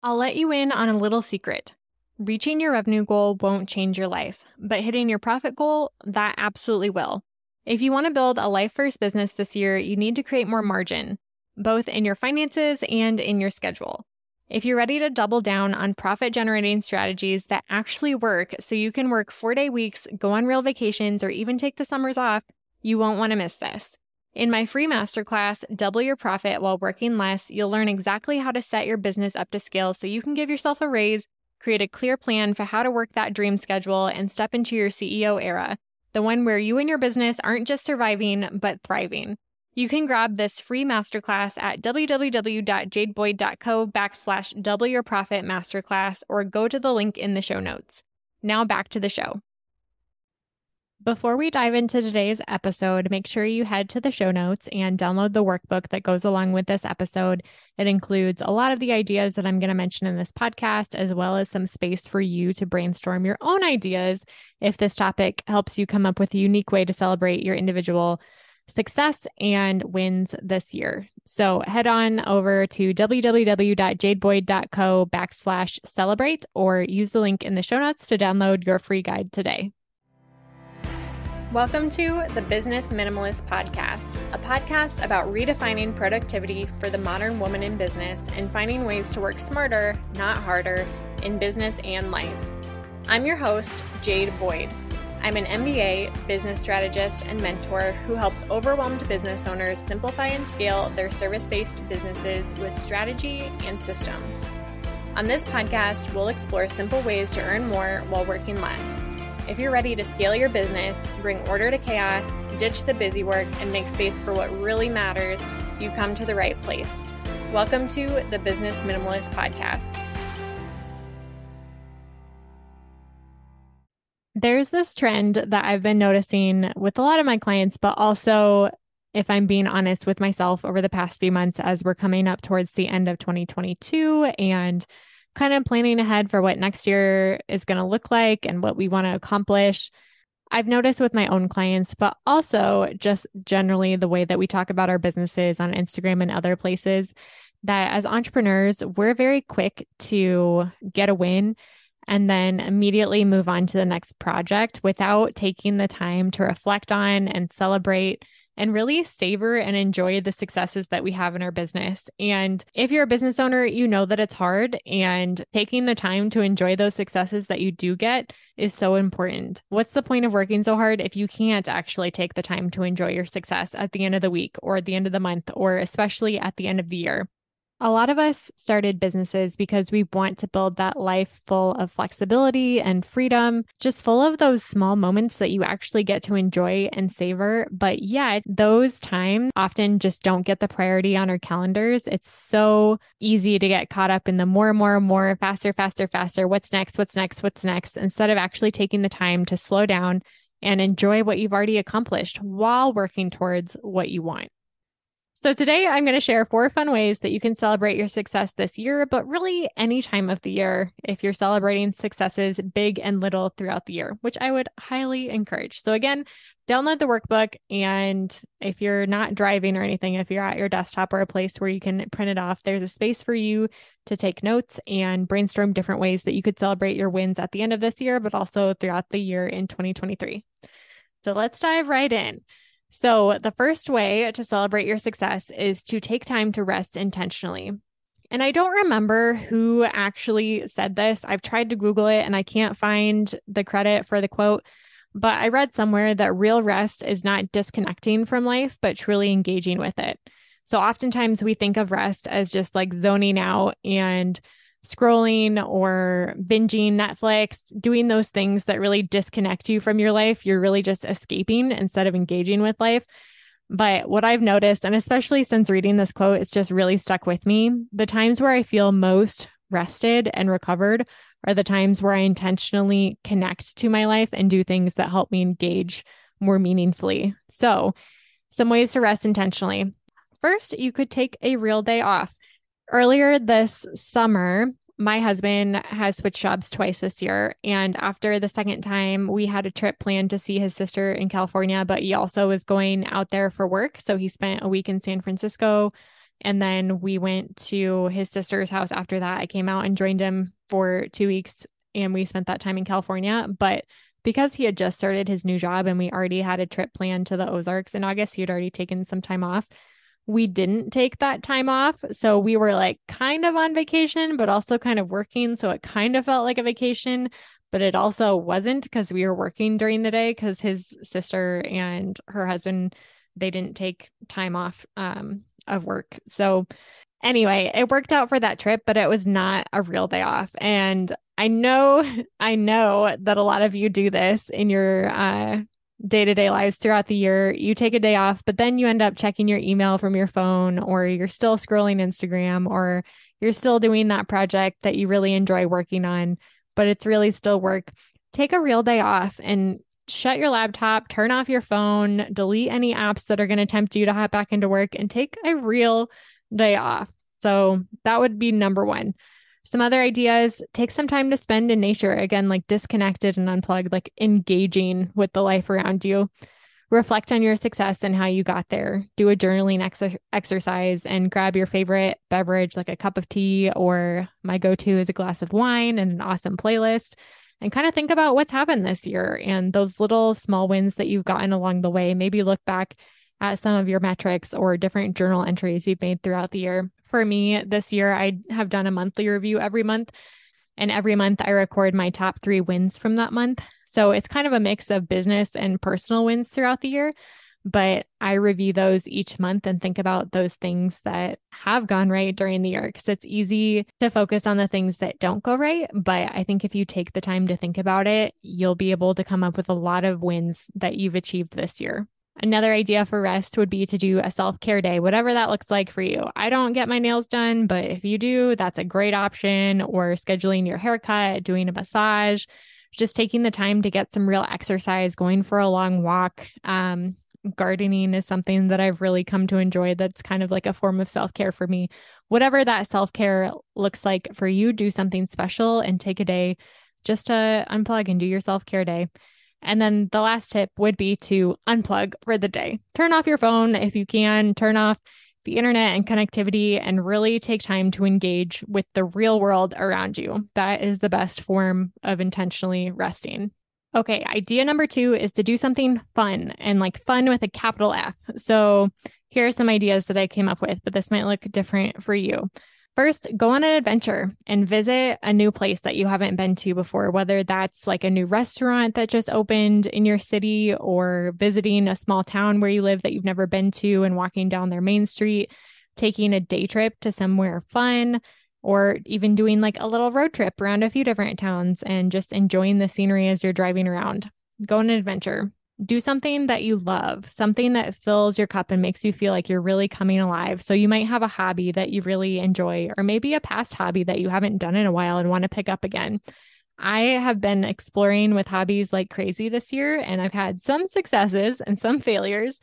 I'll let you in on a little secret. Reaching your revenue goal won't change your life, but hitting your profit goal, that absolutely will. If you want to build a life first business this year, you need to create more margin, both in your finances and in your schedule. If you're ready to double down on profit generating strategies that actually work so you can work four day weeks, go on real vacations, or even take the summers off, you won't want to miss this. In my free masterclass, Double Your Profit While Working Less, you'll learn exactly how to set your business up to scale so you can give yourself a raise, create a clear plan for how to work that dream schedule, and step into your CEO era, the one where you and your business aren't just surviving, but thriving. You can grab this free masterclass at www.jadeboyd.co backslash double your profit masterclass or go to the link in the show notes. Now back to the show. Before we dive into today's episode, make sure you head to the show notes and download the workbook that goes along with this episode. It includes a lot of the ideas that I'm going to mention in this podcast, as well as some space for you to brainstorm your own ideas if this topic helps you come up with a unique way to celebrate your individual success and wins this year. So head on over to www.jadeboyd.co backslash celebrate or use the link in the show notes to download your free guide today. Welcome to the Business Minimalist Podcast, a podcast about redefining productivity for the modern woman in business and finding ways to work smarter, not harder, in business and life. I'm your host, Jade Boyd. I'm an MBA, business strategist, and mentor who helps overwhelmed business owners simplify and scale their service based businesses with strategy and systems. On this podcast, we'll explore simple ways to earn more while working less if you're ready to scale your business, bring order to chaos, ditch the busy work, and make space for what really matters, you've come to the right place. Welcome to the Business Minimalist Podcast. There's this trend that I've been noticing with a lot of my clients, but also, if I'm being honest with myself, over the past few months as we're coming up towards the end of 2022 and kind of planning ahead for what next year is going to look like and what we want to accomplish. I've noticed with my own clients, but also just generally the way that we talk about our businesses on Instagram and other places, that as entrepreneurs, we're very quick to get a win and then immediately move on to the next project without taking the time to reflect on and celebrate and really savor and enjoy the successes that we have in our business. And if you're a business owner, you know that it's hard and taking the time to enjoy those successes that you do get is so important. What's the point of working so hard if you can't actually take the time to enjoy your success at the end of the week or at the end of the month or especially at the end of the year? A lot of us started businesses because we want to build that life full of flexibility and freedom, just full of those small moments that you actually get to enjoy and savor. But yet, those times often just don't get the priority on our calendars. It's so easy to get caught up in the more, more, more, faster, faster, faster. What's next? What's next? What's next? Instead of actually taking the time to slow down and enjoy what you've already accomplished while working towards what you want. So, today I'm going to share four fun ways that you can celebrate your success this year, but really any time of the year if you're celebrating successes big and little throughout the year, which I would highly encourage. So, again, download the workbook. And if you're not driving or anything, if you're at your desktop or a place where you can print it off, there's a space for you to take notes and brainstorm different ways that you could celebrate your wins at the end of this year, but also throughout the year in 2023. So, let's dive right in. So, the first way to celebrate your success is to take time to rest intentionally. And I don't remember who actually said this. I've tried to Google it and I can't find the credit for the quote, but I read somewhere that real rest is not disconnecting from life, but truly engaging with it. So, oftentimes we think of rest as just like zoning out and scrolling or binging Netflix, doing those things that really disconnect you from your life. You're really just escaping instead of engaging with life. But what I've noticed, and especially since reading this quote, it's just really stuck with me. The times where I feel most rested and recovered are the times where I intentionally connect to my life and do things that help me engage more meaningfully. So, some ways to rest intentionally. First, you could take a real day off. Earlier this summer, my husband has switched jobs twice this year. And after the second time, we had a trip planned to see his sister in California, but he also was going out there for work. So he spent a week in San Francisco And then we went to his sister's house after that. I came out and joined him for two weeks and we spent that time in California. But because he had just started his new job and we already had a trip planned to the Ozarks in August, he had already taken some time off. We didn't take that time off. So we were like kind of on vacation, but also kind of working. So it kind of felt like a vacation, but it also wasn't because we were working during the day because his sister and her husband they didn't take time off um, of work. So anyway, it worked out for that trip, but it was not a real day off. And I know, I know that a lot of you do this in your uh, day to day lives throughout the year. You take a day off, but then you end up checking your email from your phone, or you're still scrolling Instagram, or you're still doing that project that you really enjoy working on, but it's really still work. Take a real day off and shut your laptop, turn off your phone, delete any apps that are going to tempt you to hop back into work, and take a real day off. So that would be number one. Some other ideas take some time to spend in nature, again, like disconnected and unplugged, like engaging with the life around you. Reflect on your success and how you got there. Do a journaling ex- exercise and grab your favorite beverage, like a cup of tea, or my go to is a glass of wine and an awesome playlist and kind of think about what's happened this year and those little small wins that you've gotten along the way. Maybe look back at some of your metrics or different journal entries you've made throughout the year. For me, this year, I have done a monthly review every month. And every month, I record my top three wins from that month. So it's kind of a mix of business and personal wins throughout the year but I review those each month and think about those things that have gone right during the year because it's easy to focus on the things that don't go right. But I think if you take the time to think about it, you'll be able to come up with a lot of wins that you've achieved this year. Another idea for rest would be to do a self care day, whatever that looks like for you. I don't get my nails done, but if you do, that's a great option. Or scheduling your haircut, doing a massage, just taking the time to get some real exercise, going for a long walk. Um, gardening is something that I've really come to enjoy. That's kind of like a form of self care for me. Whatever that self care looks like for you, do something special and take a day just to unplug and do your self care day. And then the last tip would be to unplug for the day. Turn off your phone if you can, turn off the internet and connectivity, and really take time to engage with the real world around you. That is the best form of intentionally resting. Okay, idea number two is to do something fun and like fun with a capital F. So here are some ideas that I came up with, but this might look different for you. First, go on an adventure and visit a new place that you haven't been to before, whether that's like a new restaurant that just opened in your city or visiting a small town where you live that you've never been to and walking down their main street, taking a day trip to somewhere fun, or even doing like a little road trip around a few different towns and just enjoying the scenery as you're driving around. Go on an adventure. Do something that you love, something that fills your cup and makes you feel like you're really coming alive. So, you might have a hobby that you really enjoy, or maybe a past hobby that you haven't done in a while and want to pick up again. I have been exploring with hobbies like crazy this year, and I've had some successes and some failures.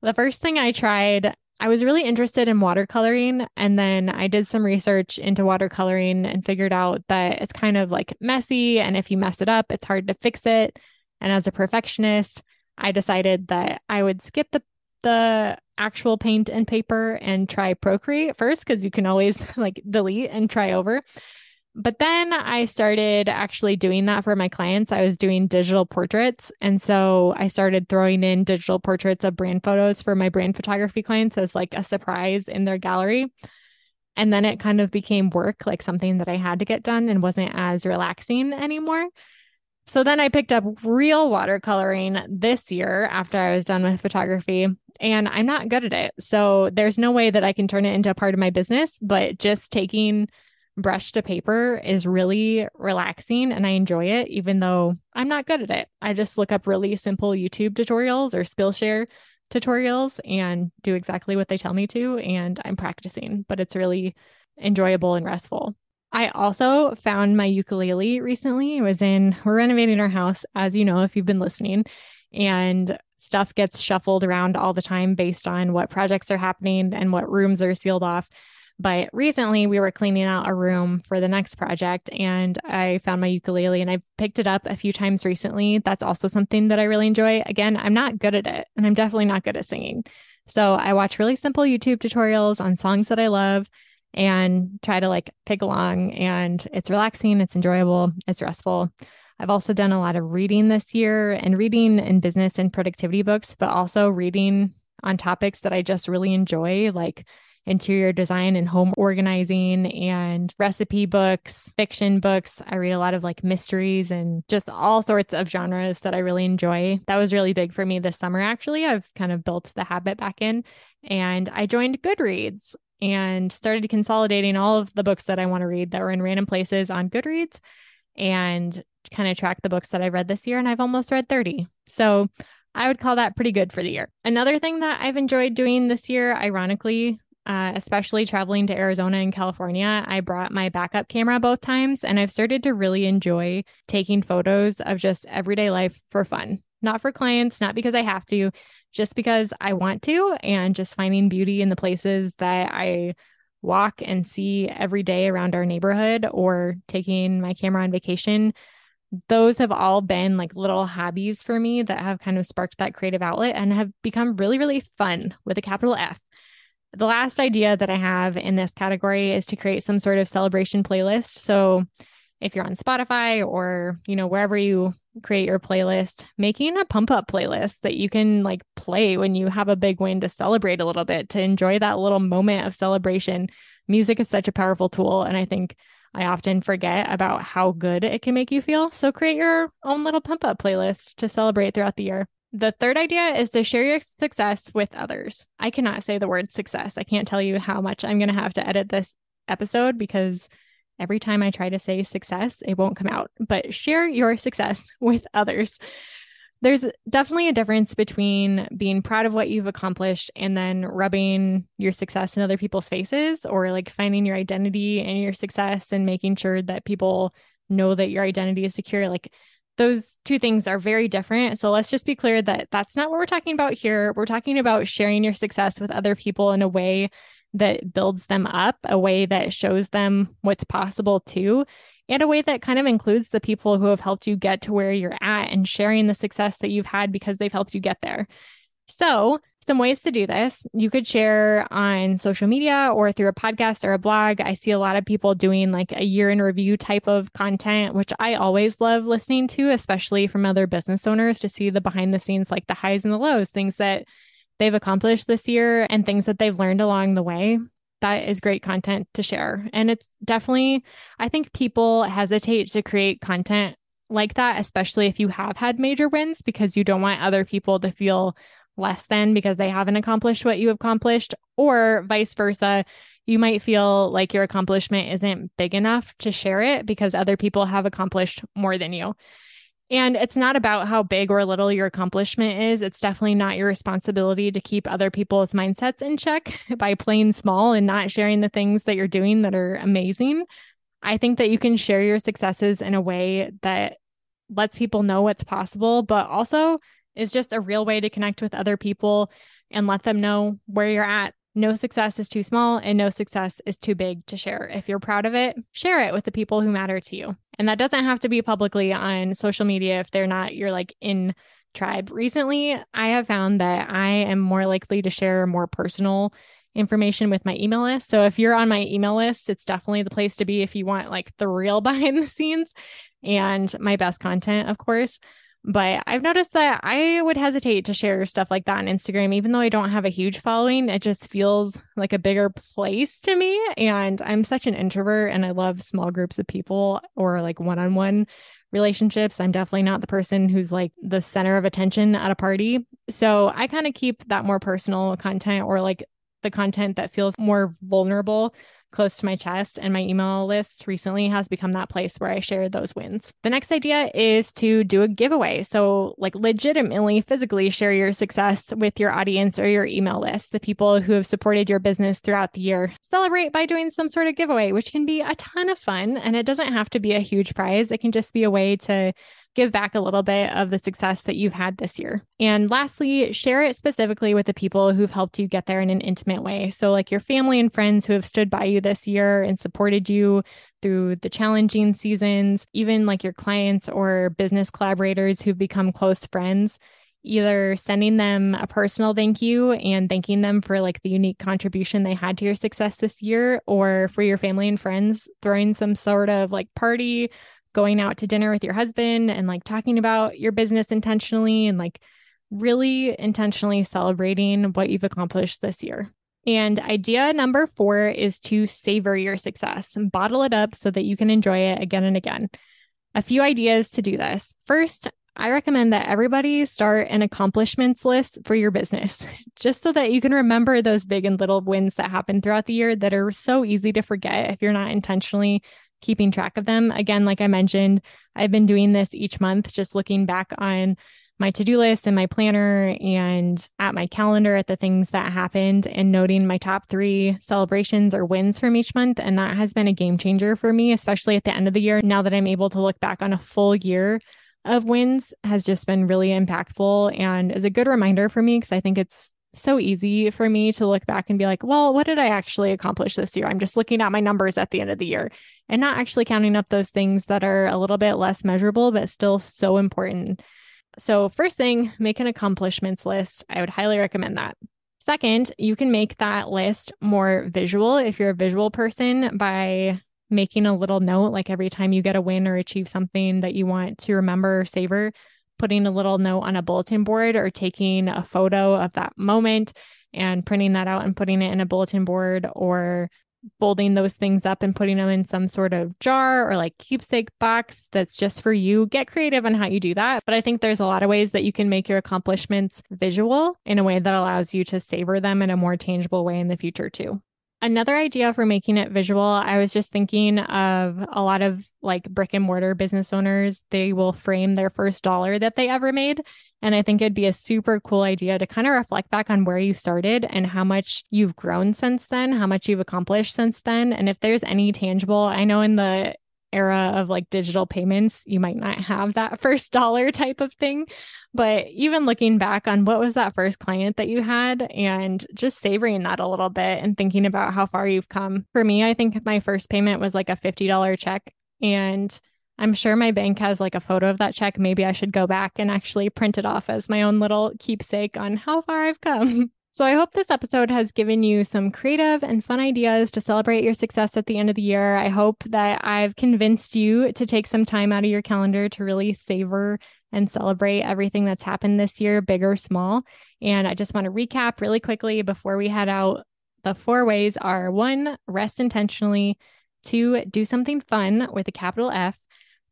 The first thing I tried, I was really interested in watercoloring. And then I did some research into watercoloring and figured out that it's kind of like messy. And if you mess it up, it's hard to fix it. And as a perfectionist, I decided that I would skip the the actual paint and paper and try Procreate first because you can always like delete and try over. But then I started actually doing that for my clients. I was doing digital portraits. And so I started throwing in digital portraits of brand photos for my brand photography clients as like a surprise in their gallery. And then it kind of became work, like something that I had to get done and wasn't as relaxing anymore. So then I picked up real watercoloring this year after I was done with photography, and I'm not good at it. So there's no way that I can turn it into a part of my business, but just taking brush to paper is really relaxing and I enjoy it, even though I'm not good at it. I just look up really simple YouTube tutorials or Skillshare tutorials and do exactly what they tell me to. And I'm practicing, but it's really enjoyable and restful. I also found my ukulele recently. I was in, we're renovating our house, as you know, if you've been listening, and stuff gets shuffled around all the time based on what projects are happening and what rooms are sealed off. But recently we were cleaning out a room for the next project and I found my ukulele and I've picked it up a few times recently. That's also something that I really enjoy. Again, I'm not good at it and I'm definitely not good at singing. So I watch really simple YouTube tutorials on songs that I love and try to like pick along. And it's relaxing, it's enjoyable, it's restful. I've also done a lot of reading this year and reading in business and productivity books, but also reading on topics that I just really enjoy, like interior design and home organizing and recipe books, fiction books. I read a lot of like mysteries and just all sorts of genres that I really enjoy. That was really big for me this summer, actually. I've kind of built the habit back in and I joined Goodreads and started consolidating all of the books that I want to read that were in random places on Goodreads and kind of track the books that I read this year. And I've almost read 30. So I would call that pretty good for the year. Another thing that I've enjoyed doing this year, ironically, uh, especially traveling to Arizona and California, I brought my backup camera both times, and I've started to really enjoy taking photos of just everyday life for fun. Not for clients, not because I have to, just because I want to, and just finding beauty in the places that I walk and see every day around our neighborhood or taking my camera on vacation. Those have all been like little hobbies for me that have kind of sparked that creative outlet and have become really, really fun with a capital F. The last idea that I have in this category is to create some sort of celebration playlist. So if you're on Spotify or, you know, wherever you create your playlist, making a pump up playlist that you can like play when you have a big win to celebrate a little bit, to enjoy that little moment of celebration. Music is such a powerful tool. And I think I often forget about how good it can make you feel. So create your own little pump up playlist to celebrate throughout the year. The third idea is to share your success with others. I cannot say the word success. I can't tell you how much I'm going to have to edit this episode because every time I try to say success, it won't come out. But share your success with others. There's definitely a difference between being proud of what you've accomplished and then rubbing your success in other people's faces or like finding your identity and your success and making sure that people know that your identity is secure. Like those two things are very different. So let's just be clear that that's not what we're talking about here. We're talking about sharing your success with other people in a way that builds them up, a way that shows them what's possible too, and a way that kind of includes the people who have helped you get to where you're at and sharing the success that you've had because they've helped you get there. So, some ways to do this. You could share on social media or through a podcast or a blog. I see a lot of people doing like a year in review type of content, which I always love listening to, especially from other business owners to see the behind the scenes, like the highs and the lows, things that they've accomplished this year and things that they've learned along the way. That is great content to share. And it's definitely, I think people hesitate to create content like that, especially if you have had major wins, because you don't want other people to feel less than because they haven't accomplished what you accomplished, or vice versa. You might feel like your accomplishment isn't big enough to share it because other people have accomplished more than you. And it's not about how big or little your accomplishment is. It's definitely not your responsibility to keep other people's mindsets in check by playing small and not sharing the things that you're doing that are amazing. I think that you can share your successes in a way that lets people know what's possible, but also is just a real way to connect with other people and let them know where you're at. No success is too small and no success is too big to share. If you're proud of it, share it with the people who matter to you. And that doesn't have to be publicly on social media if they're not your like in tribe. Recently, I have found that I am more likely to share more personal information with my email list. So if you're on my email list, it's definitely the place to be if you want like the real behind the scenes and my best content, of course. But I've noticed that I would hesitate to share stuff like that on Instagram, even though I don't have a huge following. It just feels like a bigger place to me. And I'm such an introvert and I love small groups of people or like one on one relationships. I'm definitely not the person who's like the center of attention at a party. So I kind of keep that more personal content or like the content that feels more vulnerable close to my chest, and my email list recently has become that place where I share those wins. The next idea is to do a giveaway. So, like, legitimately, physically share your success with your audience or your email list, the people who have supported your business throughout the year. Celebrate by doing some sort of giveaway, which can be a ton of fun. And it doesn't have to be a huge prize, it can just be a way to give back a little bit of the success that you've had this year. And lastly, share it specifically with the people who've helped you get there in an intimate way. So, like your family and friends who have stood by you this year and supported you through the challenging seasons, even like your clients or business collaborators who've become close friends. either sending them a personal thank you and thanking them for like the unique contribution they had to your success this year, or for your family and friends, throwing some sort of like party, going out to dinner with your husband and like talking about your business intentionally and like really intentionally celebrating what you've accomplished this year. And idea number four is to savor your success and bottle it up so that you can enjoy it again and again. A few ideas to do this. First, I recommend that everybody start an accomplishments list for your business, just so that you can remember those big and little wins that happen throughout the year that are so easy to forget if you're not intentionally keeping track of them. Again, like I mentioned, I've been doing this each month, just looking back on my to do list and my planner and at my calendar at the things that happened and noting my top three celebrations or wins from each month. And that has been a game changer for me, especially at the end of the year. Now that I'm able to look back on a full year of wins has just been really impactful and is a good reminder for me because I think it's so easy for me to look back and be like, well, what did I actually accomplish this year? I'm just looking at my numbers at the end of the year and not actually counting up those things that are a little bit less measurable, but still so important. So, first thing, make an accomplishments list. I would highly recommend that. Second, you can make that list more visual if you're a visual person by making a little note, like every time you get a win or achieve something that you want to remember or savor, putting a little note on a bulletin board or taking a photo of that moment and printing that out and putting it in a bulletin board or folding those things up and putting them in some sort of jar or like keepsake box that's just for you. Get creative on how you do that. But I think there's a lot of ways that you can make your accomplishments visual in a way that allows you to savor them in a more tangible way in the future too. Another idea for making it visual, I was just thinking of a lot of like brick and mortar business owners. They will frame their first dollar that they ever made. And I think it'd be a super cool idea to kind of reflect back on where you started and how much you've grown since then, how much you've accomplished since then. And if there's any tangible, I know in the era of like digital payments, you might not have that first dollar type of thing. But even looking back on what was that first client that you had and just savoring that a little bit and thinking about how far you've come. For me, I think my first payment was like a $50 check. And I'm sure my bank has like a photo of that check. Maybe I should go back and actually print it off as my own little keepsake on how far I've come. So I hope this episode has given you some creative and fun ideas to celebrate your success at the end of the year. I hope that I've convinced you to take some time out of your calendar to really savor and celebrate everything that's happened this year, big or small. And I just want to recap really quickly before we head out. The four ways are one, rest intentionally, two, do something fun with a capital F,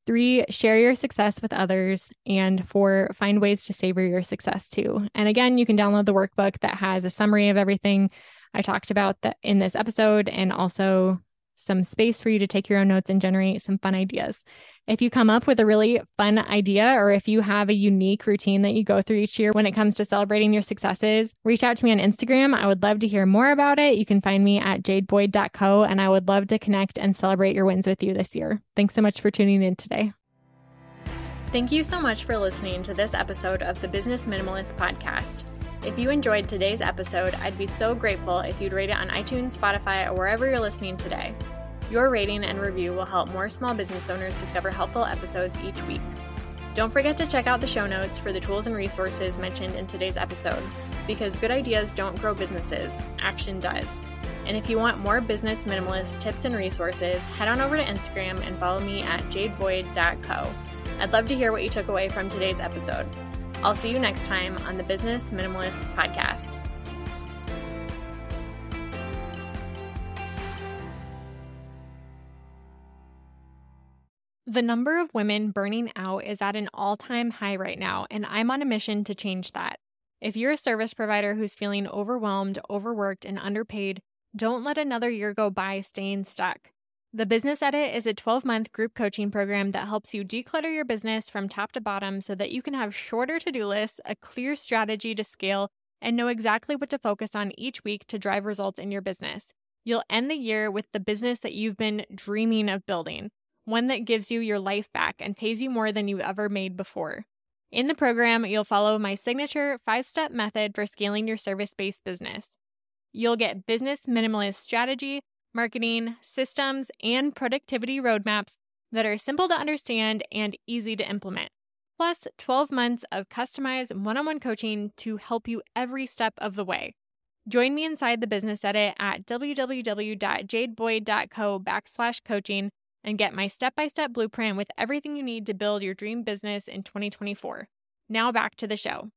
Three, share your success with others. And four, find ways to savor your success too. And again, you can download the workbook that has a summary of everything I talked about in this episode and also some space for you to take your own notes and generate some fun ideas. If you come up with a really fun idea or if you have a unique routine that you go through each year when it comes to celebrating your successes, reach out to me on Instagram. I would love to hear more about it. You can find me at jadeboyd.co and I would love to connect and celebrate your wins with you this year. Thanks so much for tuning in today. Thank you so much for listening to this episode of the Business Minimalist Podcast. If you enjoyed today's episode, I'd be so grateful if you'd rate it on iTunes, Spotify, or wherever you're listening today. Your rating and review will help more small business owners discover helpful episodes each week. Don't forget to check out the show notes for the tools and resources mentioned in today's episode, because good ideas don't grow businesses, action does. And if you want more business minimalist tips and resources, head on over to Instagram and follow me at jadeboyd.co. I'd love to hear what you took away from today's episode. I'll see you next time on the Business Minimalist Podcast. The number of women burning out is at an all time high right now, and I'm on a mission to change that. If you're a service provider who's feeling overwhelmed, overworked, and underpaid, don't let another year go by staying stuck. The Business Edit is a 12 month group coaching program that helps you declutter your business from top to bottom so that you can have shorter to do lists, a clear strategy to scale, and know exactly what to focus on each week to drive results in your business. You'll end the year with the business that you've been dreaming of building one that gives you your life back and pays you more than you ever made before. In the program, you'll follow my signature five step method for scaling your service based business. You'll get business minimalist strategy, marketing, systems, and productivity roadmaps that are simple to understand and easy to implement. plus 12 months of customized one on one coaching to help you every step of the way. Join me inside the business edit at www.jadeboyd.co backslash coaching and get my step by step blueprint with everything you need to build your dream business in 2024. Now back to the show.